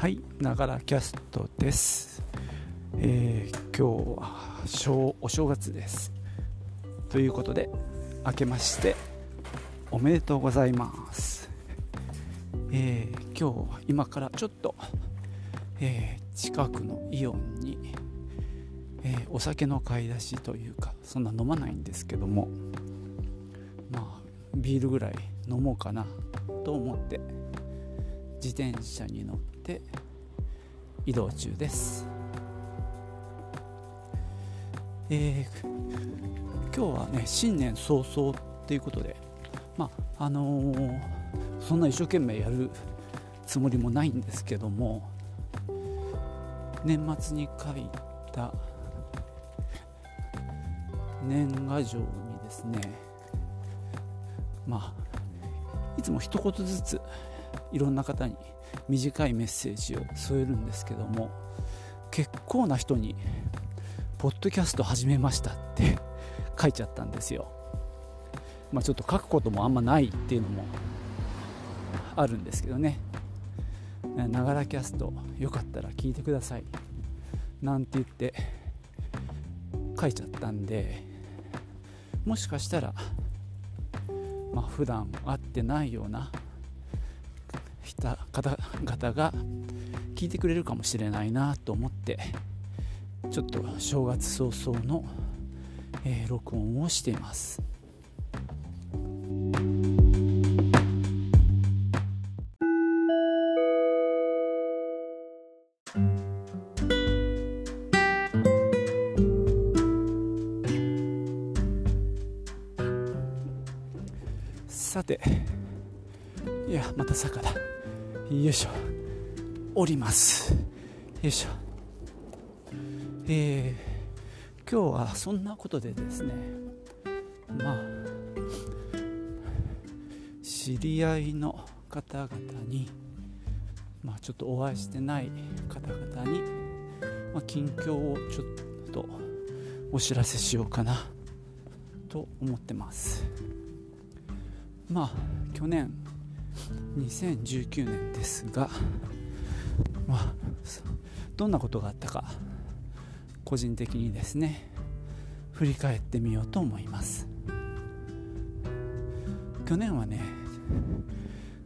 はいながらキャストです、えー今日は正お正月です。ということで明けましておめでとうございます、えー今日は今からちょっと、えー近くのイオンに、えお酒の買い出しというかそんな飲まないんですけどもまあビールぐらい飲もうかなと思って自転車に乗って移動中です、えー今日はね新年早々っていうことでまああのーそんな一生懸命やるつもりもないんですけども年末に書いた年賀状にですねまあいつも一言ずついろんな方に短いメッセージを添えるんですけども結構な人に「ポッドキャスト始めました」って 書いちゃったんですよ。まあ、ちょっと書くこともあんまないっていうのもあるんですけどね「ながらキャストよかったら聞いてください」なんて言って書いちゃったんでもしかしたらまあ普段会ってないような人方が聞いてくれるかもしれないなと思ってちょっと正月早々の、えー録音をしています。さていやまた坂だ。よいしょ。降ります。よいしょ。えー、今日はそんなことでですね。まあ知り合いの方々にまあちょっとお会いしてない方々に、まあ、近況をちょっとお知らせしようかなと思ってます。まあ去年2019年ですが、まあ、どんなことがあったか個人的にですね振り返ってみようと思います。去年はね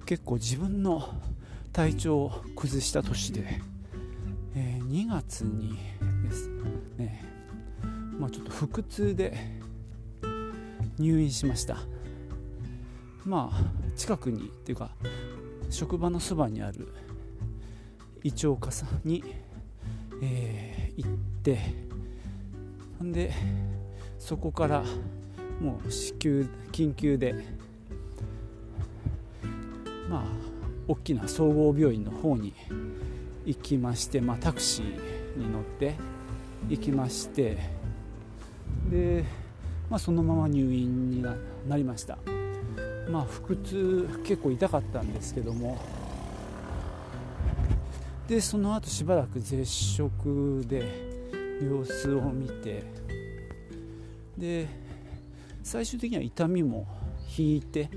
結構自分の体調を崩した年で、えー2月にですね、まあ、ちょっと腹痛で入院しました。まあ近くにっていうか職場のそばにある胃腸科さんに、えー行ってほんでそこからもう至急緊急でまあ大きな総合病院の方に行きまして、まあ、タクシーに乗って行きましてで、まあ、そのまま入院になりました。まあ腹痛結構痛かったんですけども。でその後しばらく絶食で様子を見て。で最終的には痛みも引いて。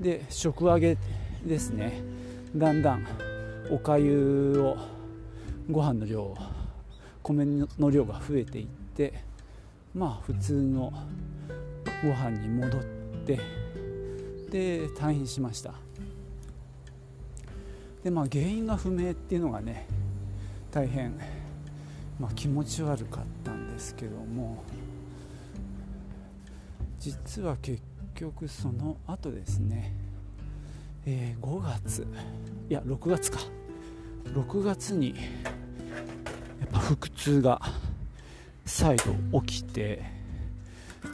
で食上げですね。だんだんおかゆをご飯の量米の量が増えていって。まあ普通のご飯に戻って。で退院しました。でまあ原因が不明っていうのがね大変、まあ、気持ち悪かったんですけども実は結局その後ですね、えー5月いや6月か。6月にやっぱ腹痛が再度起きて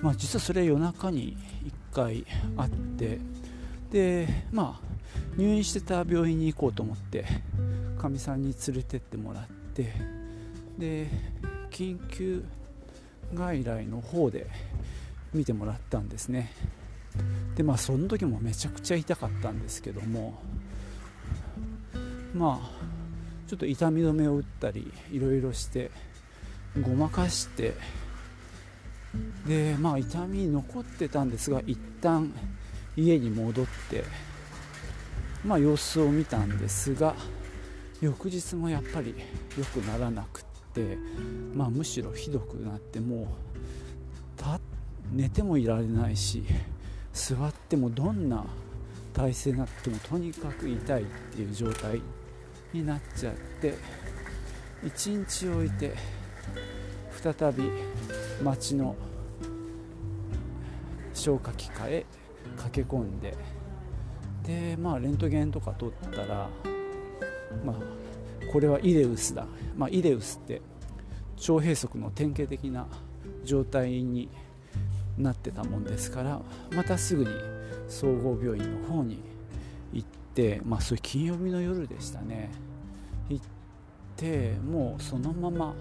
まあ実はそれ夜中に1回あってでまあ入院してた病院に行こうと思ってかみさんに連れてってもらってで緊急外来の方で見てもらったんですね。でまあその時もめちゃくちゃ痛かったんですけどもまあちょっと痛み止めを打ったりいろいろしてごまかしてでまあ痛み残ってたんですが一旦家に戻ってまあ様子を見たんですが翌日もやっぱり良くならなくって、まあ、むしろひどくなってもう寝てもいられないし座ってもどんな体勢になってもとにかく痛いっていう状態になっちゃって1日置いて再び町の消化器科へ駆け込んででまあレントゲンとか取ったらまあこれはイレウスだ、まあ、イレウスって腸閉塞の典型的な状態になってたもんですからまたすぐに総合病院の方に行ってまあそういう金曜日の夜でしたね。行ってもうそのまま、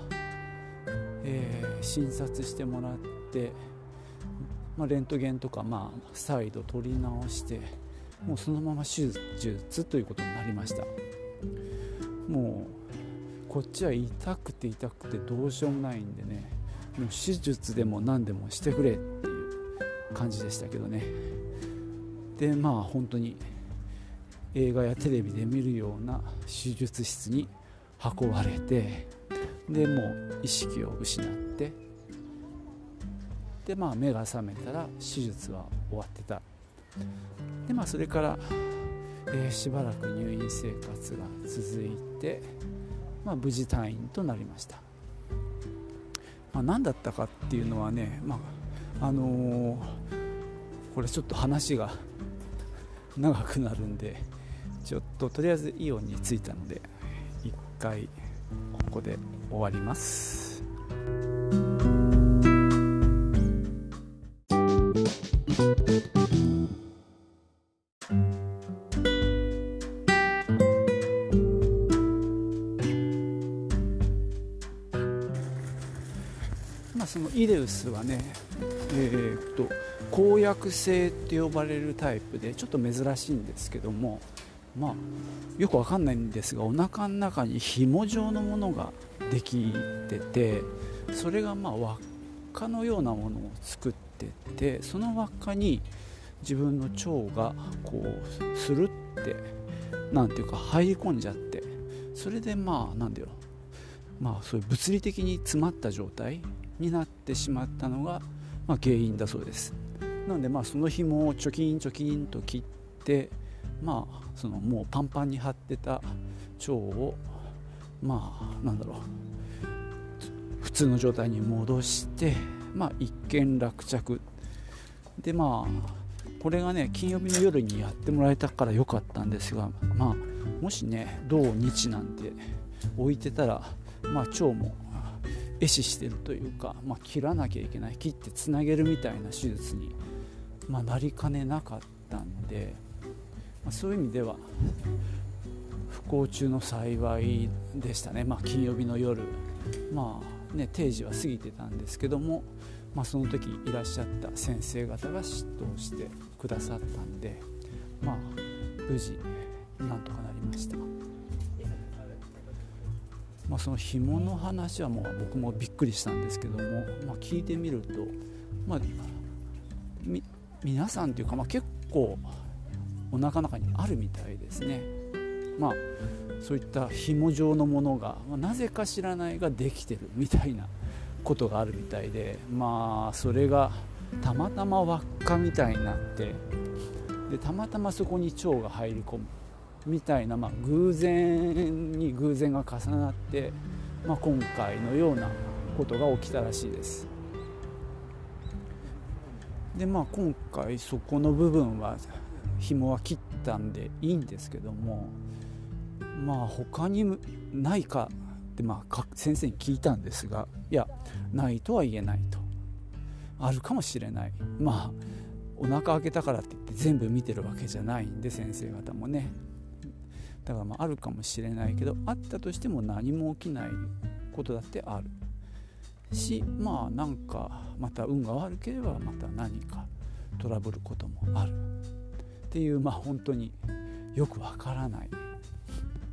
えー、診察してもらって、まあ、レントゲンとか、まあ、再度取り直してもうそのまま手術ということになりました。もうこっちは痛くて痛くてどうしようもないんでねもう手術でも何でもしてくれっていう感じでしたけどね。でまあ本当に映画やテレビで見るような手術室に運ばれてでもう意識を失ってでまあ目が覚めたら手術は終わってた。でまあそれから、えー、しばらく入院生活が続いて、まあ、無事退院となりました。まあ、何だったかっていうのはね、まああのー、これちょっと話が長くなるんでちょっととりあえずイオンに着いたので一回ここで終わります。そのイデウスはね、えー、っと公約性って呼ばれるタイプでちょっと珍しいんですけども、まあ、よくわかんないんですがお腹の中に紐状のものができててそれがまあ輪っかのようなものを作っててその輪っかに自分の腸がこうするってなんていうか入り込んじゃってそれでまあなんだよまあそういう物理的に詰まった状態になってしまったのが、まあ、原因だそうです。なのでまあその紐をチョキンチョキンと切ってまあそのもうパンパンに張ってた腸をまあなんだろう普通の状態に戻してまあ一件落着。でまあこれがね金曜日の夜にやってもらえたから良かったんですがまあもしね土日なんて置いてたらまあ腸も壊死してるというか、まあ、切らなきゃいけない切ってつなげるみたいな手術に、まあ、なりかねなかったんで、まあ、そういう意味では不幸中の幸いでしたね、まあ、金曜日の夜、まあね、定時は過ぎてたんですけども、まあ、その時いらっしゃった先生方が執刀してくださったんで、まあ、無事なんとかなりました。まあ、その紐の話はもう僕もびっくりしたんですけども、まあ、聞いてみると、まあ、皆さんというか、まあ、結構おなかの中にあるみたいですね。まあそういった紐状のものが、まあ、なぜか知らないができてるみたいなことがあるみたいでまあそれがたまたま輪っかみたいになってでたまたまそこに腸が入り込むみたいな、まあ、偶然に偶然が重なって、まあ、今回のようなことが起きたらしいです。でまあ今回そこの部分は紐は切ったんでいいんですけどもまあ他にないかってまあ先生に聞いたんですがいやないとは言えないと。あるかもしれない。まあお腹開けたからって言って全部見てるわけじゃないんで先生方もね。だからまああるかもしれないけどあったとしても何も起きないことだってある。しまあなんかまた運が悪ければまた何かトラブることもある。っていうまあ本当によくわからない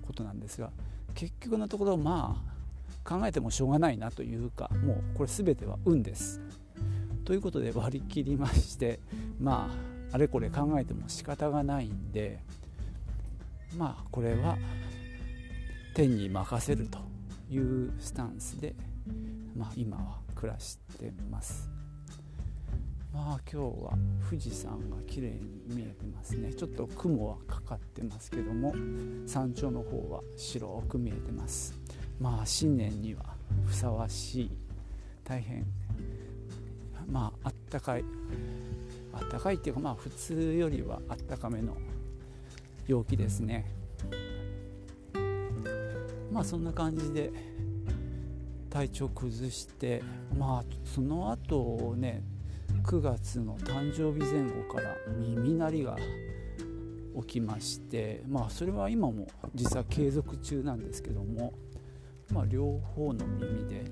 ことなんですが結局のところまあ考えてもしょうがないなというかもうこれ全ては運です。ということで割り切りましてまああれこれ考えても仕方がないんでまあこれは天に任せるというスタンスで、まあ、今は暮らしてますまあ今日は富士山が綺麗に見えてますね。ちょっと雲はかかってますけども山頂の方は白く見えてます。まあ新年にはふさわしい大変まああったかいあったかいっていうかまあ普通よりはあったかめの陽気ですね。まあそんな感じで体調崩してまあその後ね9月の誕生日前後から耳鳴りが起きましてまあそれは今も実は継続中なんですけどもまあ両方の耳で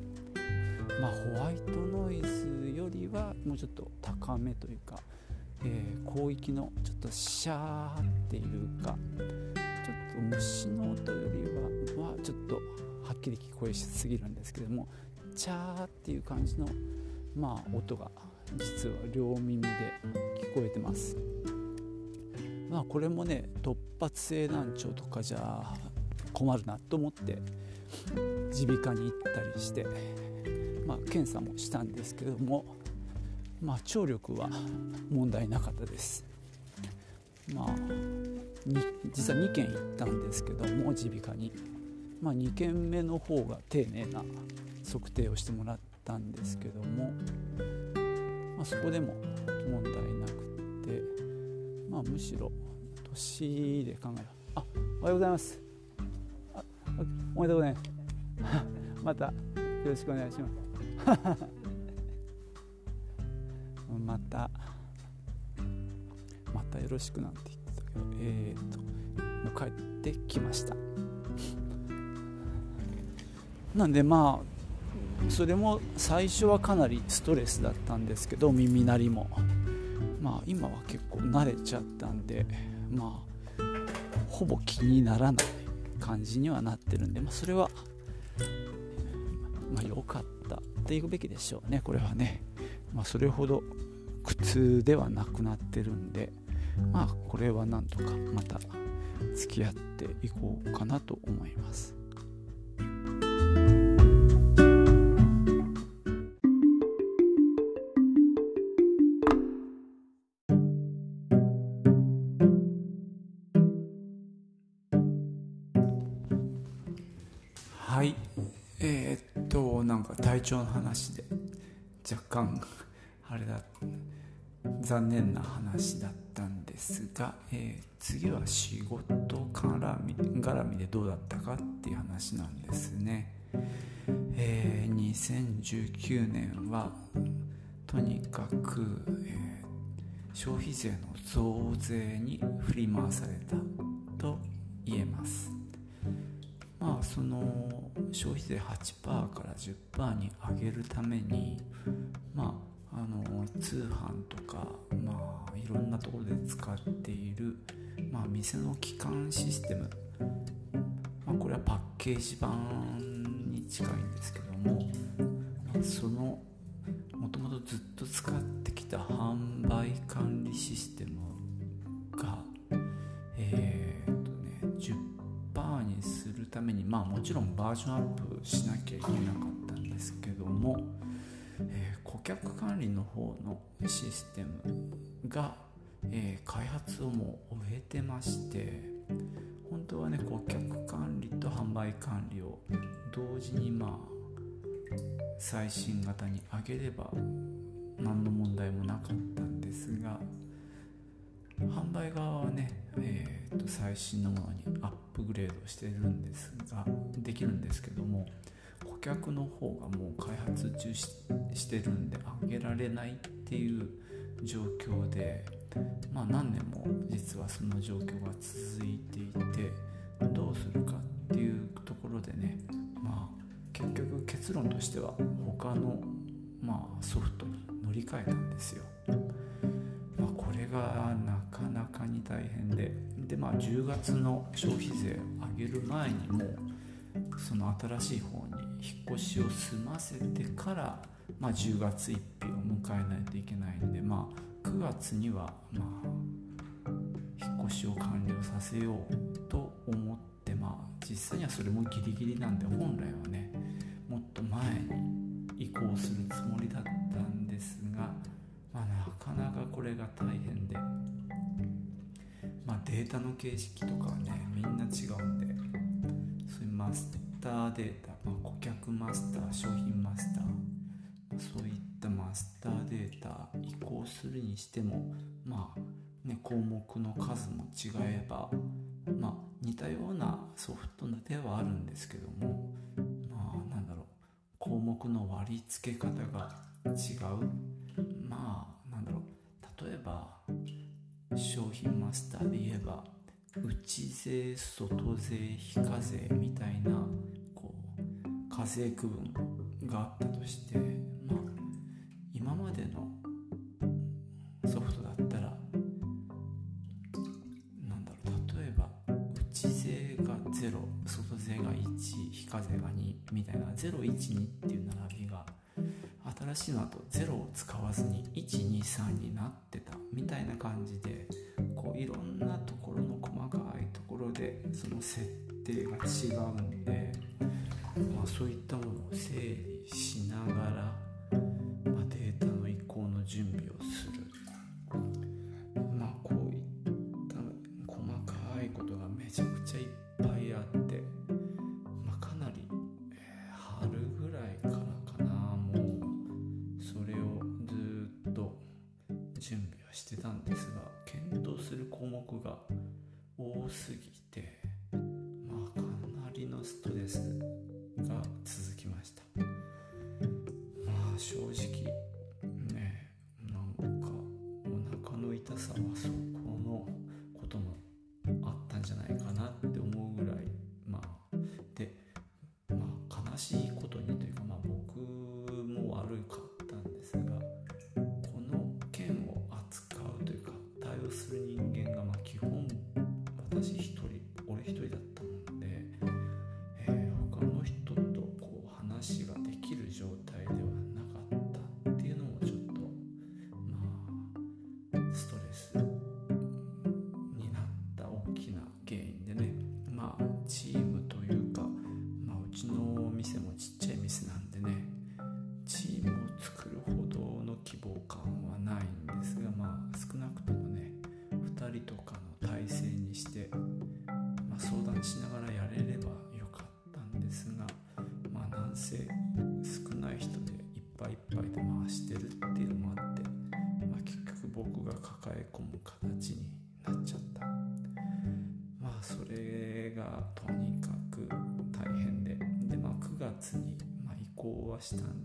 まあホワイトノイズよりはもうちょっと高めというか、えー、広域のちょっとシャーっていうかちょっと虫の音よりははちょっとはっきり聞こえしすぎるんですけどもチャーっていう感じのまあ音が実は両耳で聞こえてます。まあこれもね突発性難聴とかじゃ困るなと思って耳鼻科に行ったりしてまあ検査もしたんですけどもまあ聴力は問題なかったです。まあ実は2件行ったんですけども耳鼻科に。まあ2件目の方が丁寧な測定をしてもらったんですけどもまあ、そこでも問題なくて、まあ、むしろ年で考えあおはようございます。あおめでとうございます。またよろしくお願いします。またまたよろしくなんて言ってたけどえっ、ともう帰ってきました。なんでまあそれも最初はかなりストレスだったんですけど耳鳴りもまあ今は結構慣れちゃったんでまあほぼ気にならない感じにはなってるんで、まあ、それはまあ良かったっていくべきでしょうねこれはね、まあ、それほど苦痛ではなくなってるんでまあこれはなんとかまた付き合っていこうかなと思います。干あれだ残念な話だったんですが、えー、次は仕事絡み絡みでどうだったかっていう話なんですね、えー、2019年はとにかく、えー、消費税の増税に振り回されたと言えます。まあその消費税8%から10%に上げるためにまああの通販とかまあいろんなところで使っている、まあ、店の基幹システム、まあ、これはパッケージ版に近いんですけども、まあ、そのもともとずっと使ってきた販売管理システムがめにまあもちろんバージョンアップしなきゃいけなかったんですけども、えー、顧客管理の方のシステムが、えー、開発をもう終えてまして本当はね顧客管理と販売管理を同時にまあ最新型に上げれば何の問題もなかったんですが販売側はね、えー、と最新のものにアップグレードしてるんですができるんですけども顧客の方がもう開発中してるんで上げられないっていう状況でまあ何年も実はその状況が続いていてどうするかっていうところでねまあ結局結論としては他のまあソフトに乗り換えたんですよ。まあ、これがなかなかに大変で。で、まあ、10月の消費税を上げる前にもその新しい方に引っ越しを済ませてから、まあ、10月1日を迎えないといけないんで、まあ、9月には、まあ、引っ越しを完了させようと思ってまあ実際にはそれもギリギリなんで本来はねもっと前に移行するつもりだった、かなかこれが大変で、まあ、データの形式とかはねみんな違うんで。そういうマスターデータ、まあ、顧客マスター商品マスター、そういったマスターデータ移行するにしてもまあね、項目の数も違えば、まあ、似たようなソフトではあるんですけどもまあなんだろう項目の割り付け方が違う。まあなんだろう例えば商品マスターで言えば内税外税非課税みたいなこう課税区分があったとしてまあ今までのソフトだったらなんだろう例えば内税が0外税が1非課税が2みたいな012っていう並びが新しいのだと0を使わずに123になってたみたいな感じでこういろんなところの細かいところでその設定が違うんで、まあ、そういったものを整理しながら、まあ、データの移行の準備移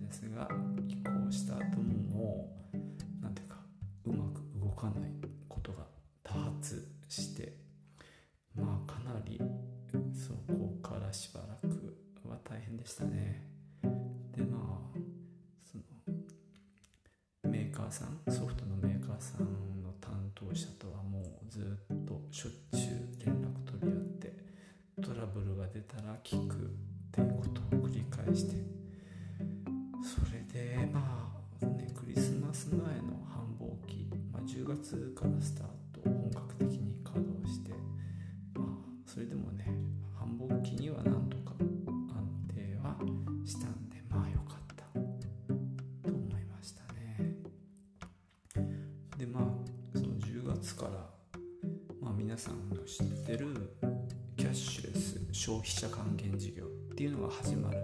消費者還元事業っていうのが始まる、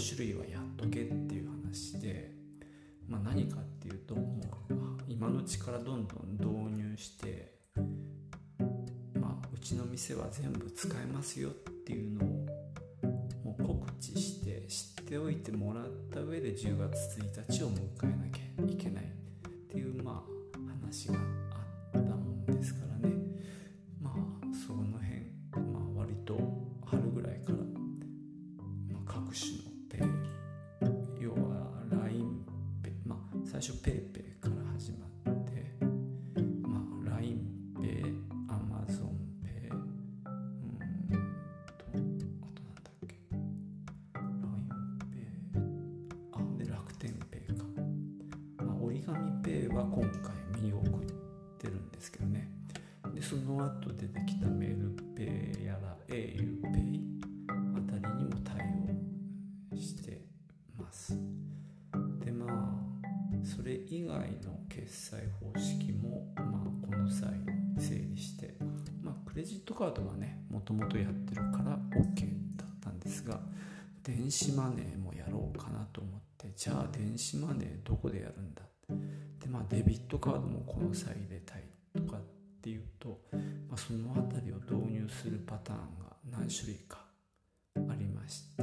種類はやっとけっていう話で、まあ、何かっていうともう今のうちからどんどん導入して、まあ、うちの店は全部使えますよっていうのをもう告知して知っておいてもらった上で10月1日を迎えなきゃいけないっていうまあ話があって。から OK だったんですが電子マネーもやろうかなと思ってじゃあ電子マネーどこでやるんだ？でまあデビットカードもこの際入れたいとかっていうと、まあ、その辺りを導入するパターンが何種類かありまして、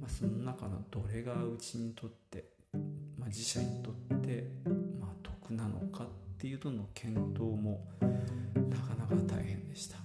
まあ、その中のどれがうちにとって、まあ、自社にとって、まあ、得なのかっていうとの検討もなかなか大変でした。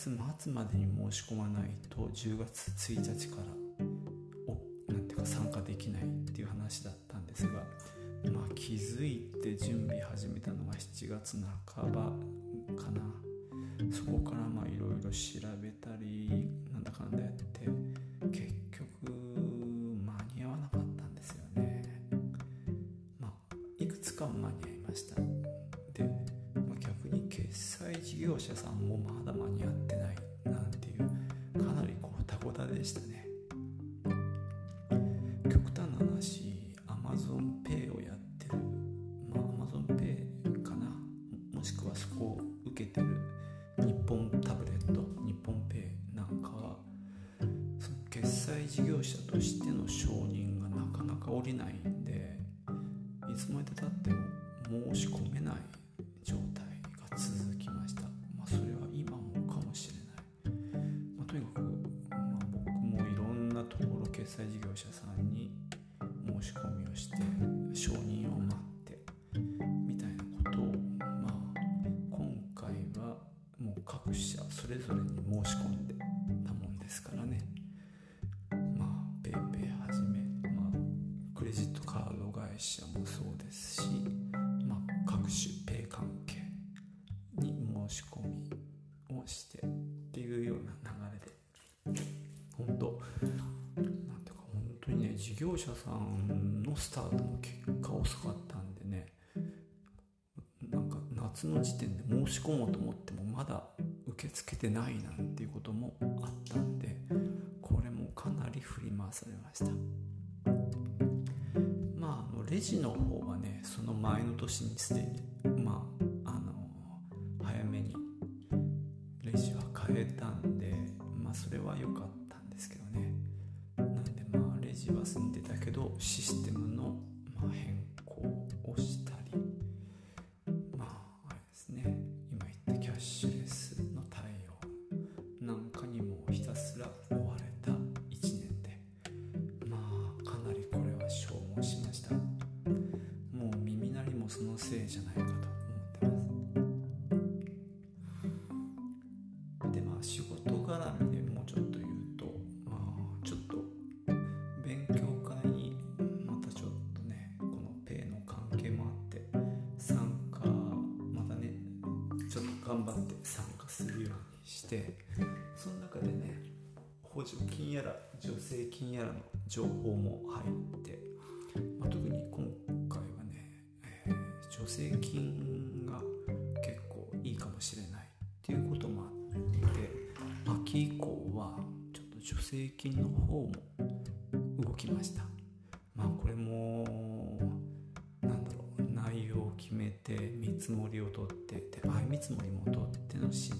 月末までに申し込まないと10月1日からおなんていうか参加できないっていう話だったんですが、まあ、気づいて準備始めたのが7月半ばれぞれに申し込んでたもんですからね。まあ PayPay はじめ、まあ、クレジットカード会社もそうですし、まあ、各種 Pay 関係に申し込みをしてっていうような流れで本当なんていうか本当にね事業者さんのスタートの結果遅かったんでねなんか夏の時点で申し込もうと思ってもまだ受け付けてないなんていうこともあったんでこれもかなり振り回されました。まあレジの方はねその前の年にすでにまあ補助金やら助成金やらの情報も入って、まあ、特に今回はね、えー、助成金が結構いいかもしれないっていうこともあって秋以降はちょっと助成金の方も動きました。まあこれもなんだろう内容を決めて見積もりを取ってで相見積もりも取っての申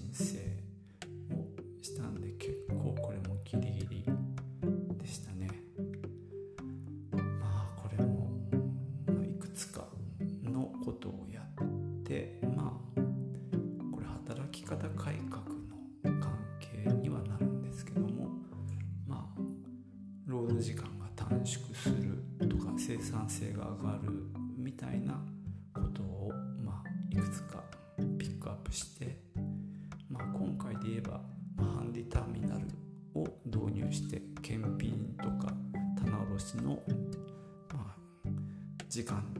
労働時間が短縮するとか生産性が上がるみたいなことをまあいくつかピックアップしてまあ今回で言えばハンディターミナルを導入して検品とか棚卸しの、まあ、時間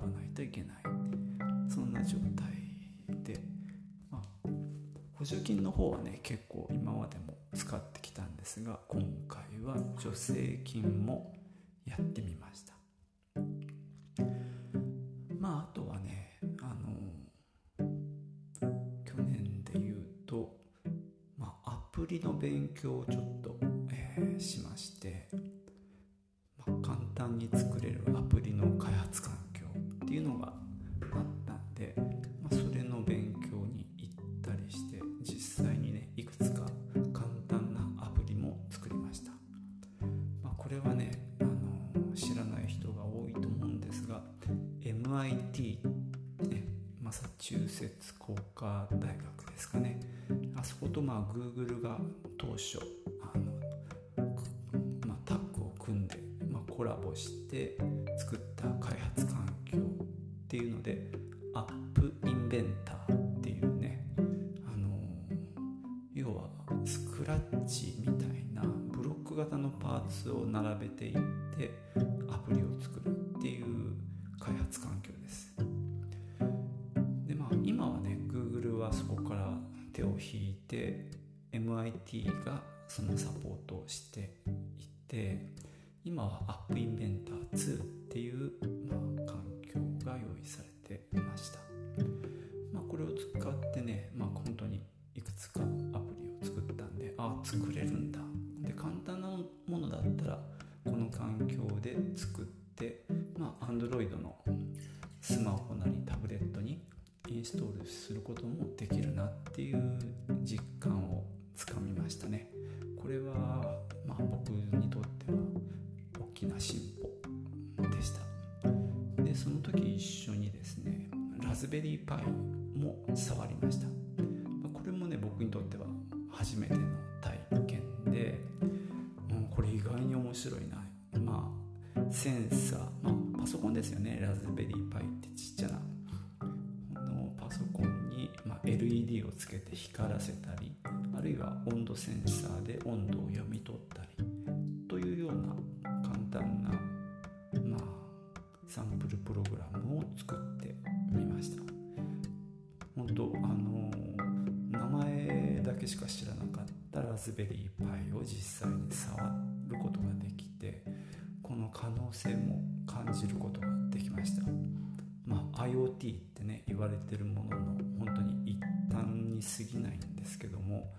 金を払わないといけない。そんな状態で。補助金の方はね結構今までも使ってきたんですが今回は助成金もやってみました。まああとはねあの去年で言うと、まあ、アプリの勉強をちょっと、はねあの知らない人が多いと思うんですが MIT マサチューセッツ工科大学ですかね。あそことまあ Google が当初あの、まあ、タッグを組んで、まあ、コラボして作った開発環境っていうのでアップインベンターっていうねあの要はスクラッチパーツを並べていってベリーパイも触りました。これもね僕にとっては初めての体験で、うん、これ意外に面白いな。まあセンサー、まあ、パソコンですよね。ラズベリーパイってちっちゃな。パソコンに、まあ LED をつけて光らせたりあるいは温度センサーで温度を読み取ったり。ベリーパイを実際に触ることができてこの可能性も感じることができましたまあ、IoT ってね言われてるものの本当に一端に過ぎないんですけども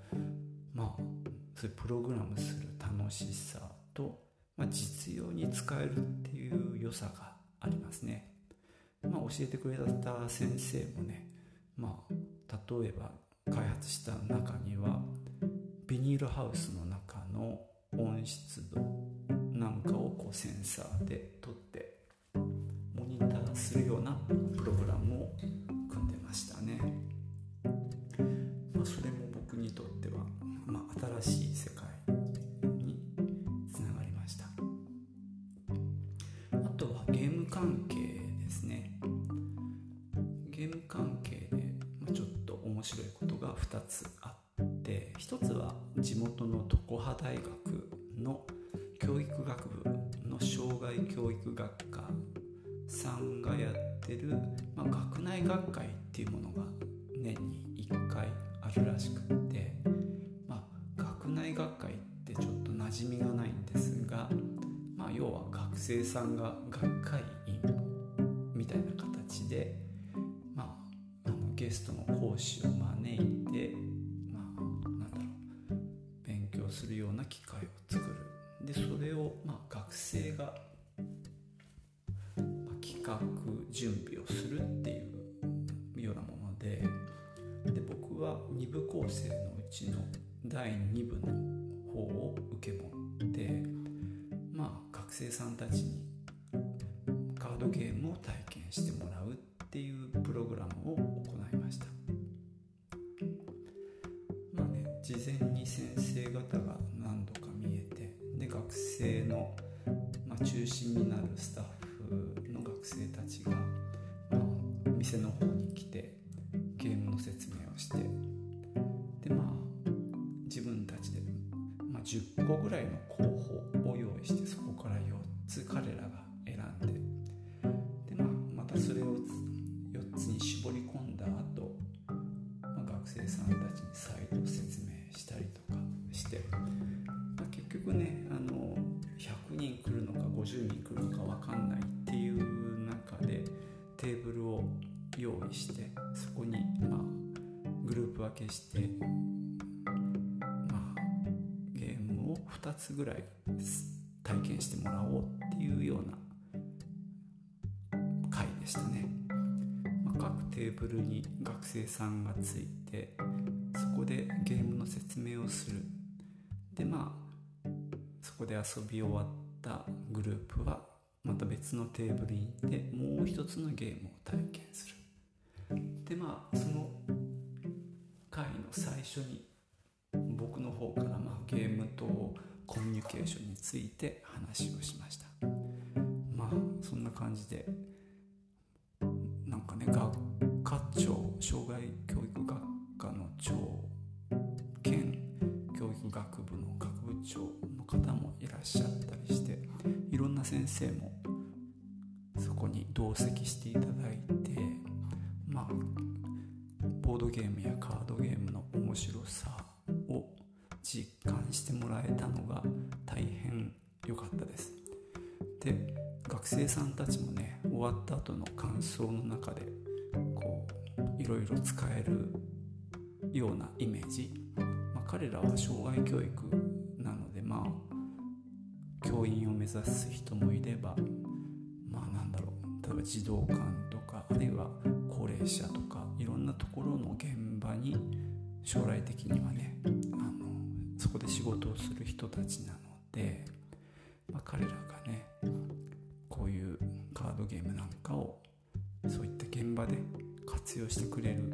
まあそういうプログラムする楽しさと、まあ、実用に使えるっていう良さがありますね。まあ、教えてくれた先生もね、まあ、例えば開発した中にはルハウスの中の温湿度なんかをこうセンサーで撮ってモニターするようなプログラムを組んでましたね、生さんが学会員みたいな形で、まあ、あのゲストの講師を招いて、まあ、なんだろう勉強するような機会を作る。でそれを、まあ、学生が、まあ、企画準備をするっていうようなものでで僕は2部構成のうちの第2部の方を受け持って学生さんたちにカードゲームを体験してもらうっていうプログラムを行いました。まあね事前に先生方が何度か見えてで学生の、まあ、中心になるスタッフ2つぐらい体験してもらおうっていうような回でしたね、ま、各テーブルに学生さんがついてそこでゲームの説明をする。でまあそこで遊び終わったグループはまた別のテーブルに行ってもう一つのゲームを体験する。でまあその回の最初に僕の方からまあゲームとコミュニケーションについて話をしました。まあそんな感じでなんかね学科長障害教育学科の長兼教育学部の学部長の方もいらっしゃったりしていろんな先生もそこに同席していただいてまあボードゲームやカードゲームの面白さを実感してもらえたのが大変良かったです。で学生さんたちもね終わった後の感想の中でこういろいろ使えるようなイメージ、まあ、彼らは障害教育なのでまあ教員を目指す人もいればまあなんだろう例えば児童館とかあるいは高齢者とかいろんなところの現場に将来的にはねこで仕事をする人たちなので、まあ、彼らがねこういうカードゲームなんかをそういった現場で活用してくれる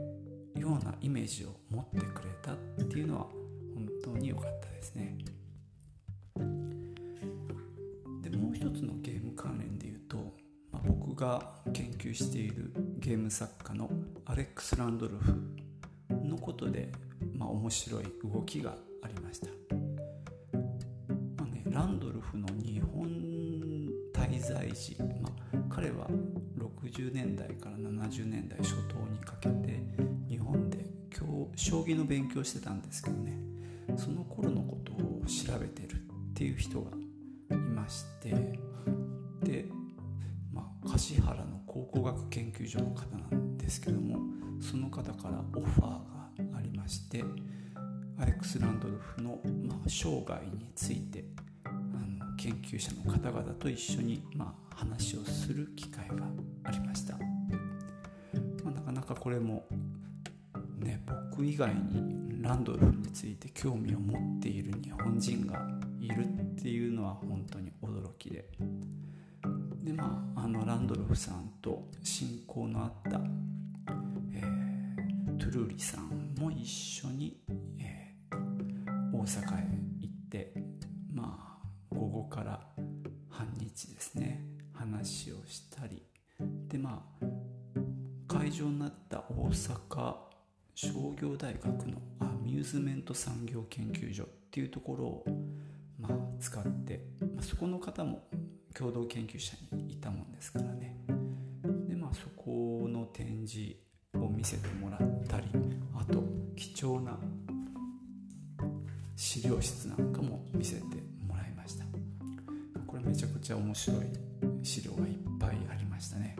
ようなイメージを持ってくれたっていうのは本当に良かったですね。でもう一つのゲーム関連で言うと、まあ、僕が研究しているゲーム作家のアレックス・ランドルフのことで、まあ、面白い動きがありました、まあね、ランドルフの日本滞在時、まあ、彼は60年代から70年代初頭にかけて日本で将棋の勉強してたんですけどね。その頃のことを調べてるっていう人がいましてで、まあ、橿原の考古学研究所の方なんですけどもその方からオファーがありましてアレックス・ランドルフの、まあ、生涯についてあの研究者の方々と一緒に、まあ、話をする機会がありました、まあ、なかなかこれもね僕以外にランドルフについて興味を持っている日本人がいるっていうのは本当に驚きで。でまああのランドルフさんと親交のあった、えー、トゥルーリさんも一緒に、阪へ行ってまあ午後から半日ですね話をしたりでまあ会場になった大阪商業大学のアミューズメント産業研究所っていうところを、まあ、使って、まあ、そこの方も共同研究者にいたもんですからね。でまあそこの展示を見せてもらったりあと貴重な資料室なんかも見せてもらいました。これめちゃくちゃ面白い資料がいっぱいありましたね。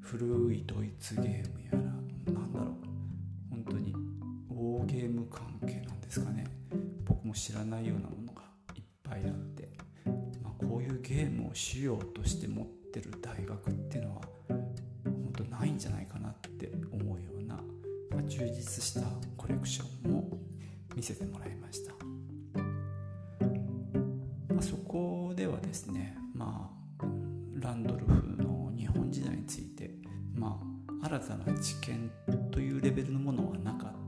古いドイツゲームやらなんだろう。本当にウォーゲーム関係なんですかね。僕も知らないようなものがいっぱいあって、まあ、こういうゲームを資料として持ってる大学っていうのは本当ないんじゃないかなって思うような、まあ、充実したコレクションも見せてもらいました、まあ、そこではですねまあランドルフの日本時代についてまあ新たな知見というレベルのものはなかった。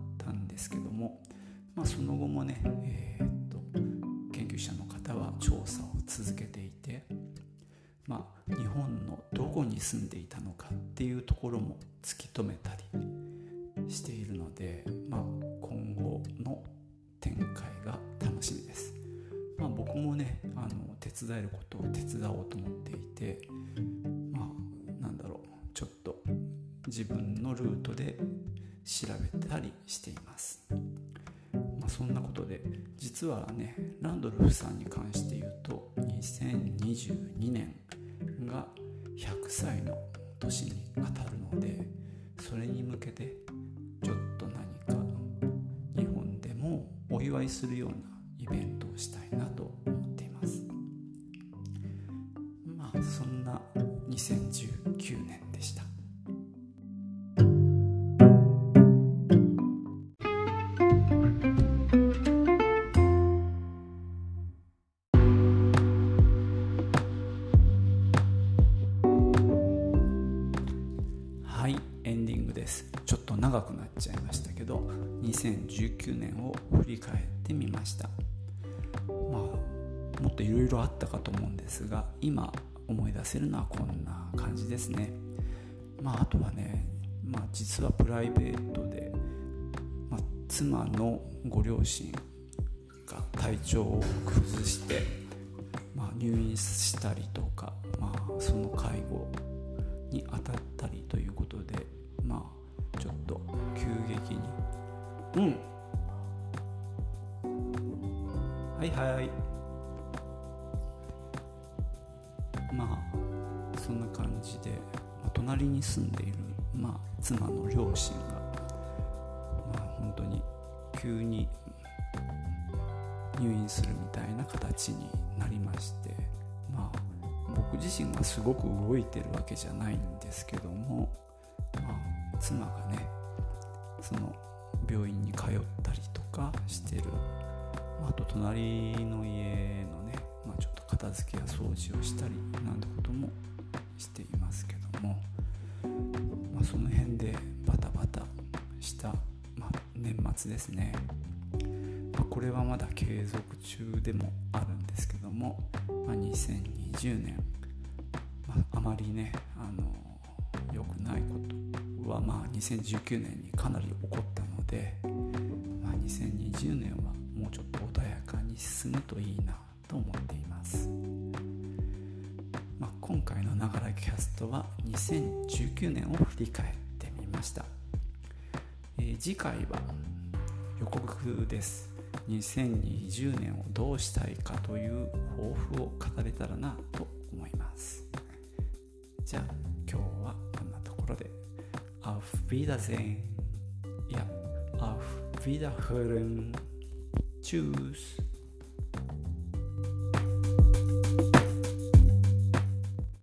実はねランドルフさんに関して言うと2022年が100歳の年に当たるのでそれに向けてちょっと何か日本でもお祝いするようなイベントをしたいなと思っています。まあそんな2019年。2019年を振り返ってみました。まあもっといろいろあったかと思うんですが今思い出せるのはこんな感じですね。まああとはね、まあ、実はプライベートで、まあ、妻のご両親が体調を崩して、まあ、入院したりとか、まあ、その介護に当たったりということでまあちょっと急激にうんはいはい。まあそんな感じで、ま、隣に住んでいる、まあ、妻の両親がまあ本当に急に入院するみたいな形になりましてまあ僕自身がすごく動いてるわけじゃないんですけども、まあ、妻がねその病院に通ったりとかしてる、まあ、あと隣の家のね、まあ、ちょっと片付けや掃除をしたりなんてこともしていますけども、まあ、その辺でバタバタした、まあ、年末ですね、まあ、これはまだ継続中でもあるんですけども、まあ、2020年、まあ、あまりねあの良くないことはまあ2019年にかなり起こったので、まあ、2020年はに進むといいなと思っています、まあ、今回の「ながらキャスト」は2019年を振り返ってみました、えー、次回は予告です。2020年をどうしたいかという抱負を語れたらなと思います。じゃあ今日はこんなところで。Auf Wiedersehen いや Auf Wiederhören。Tschüss。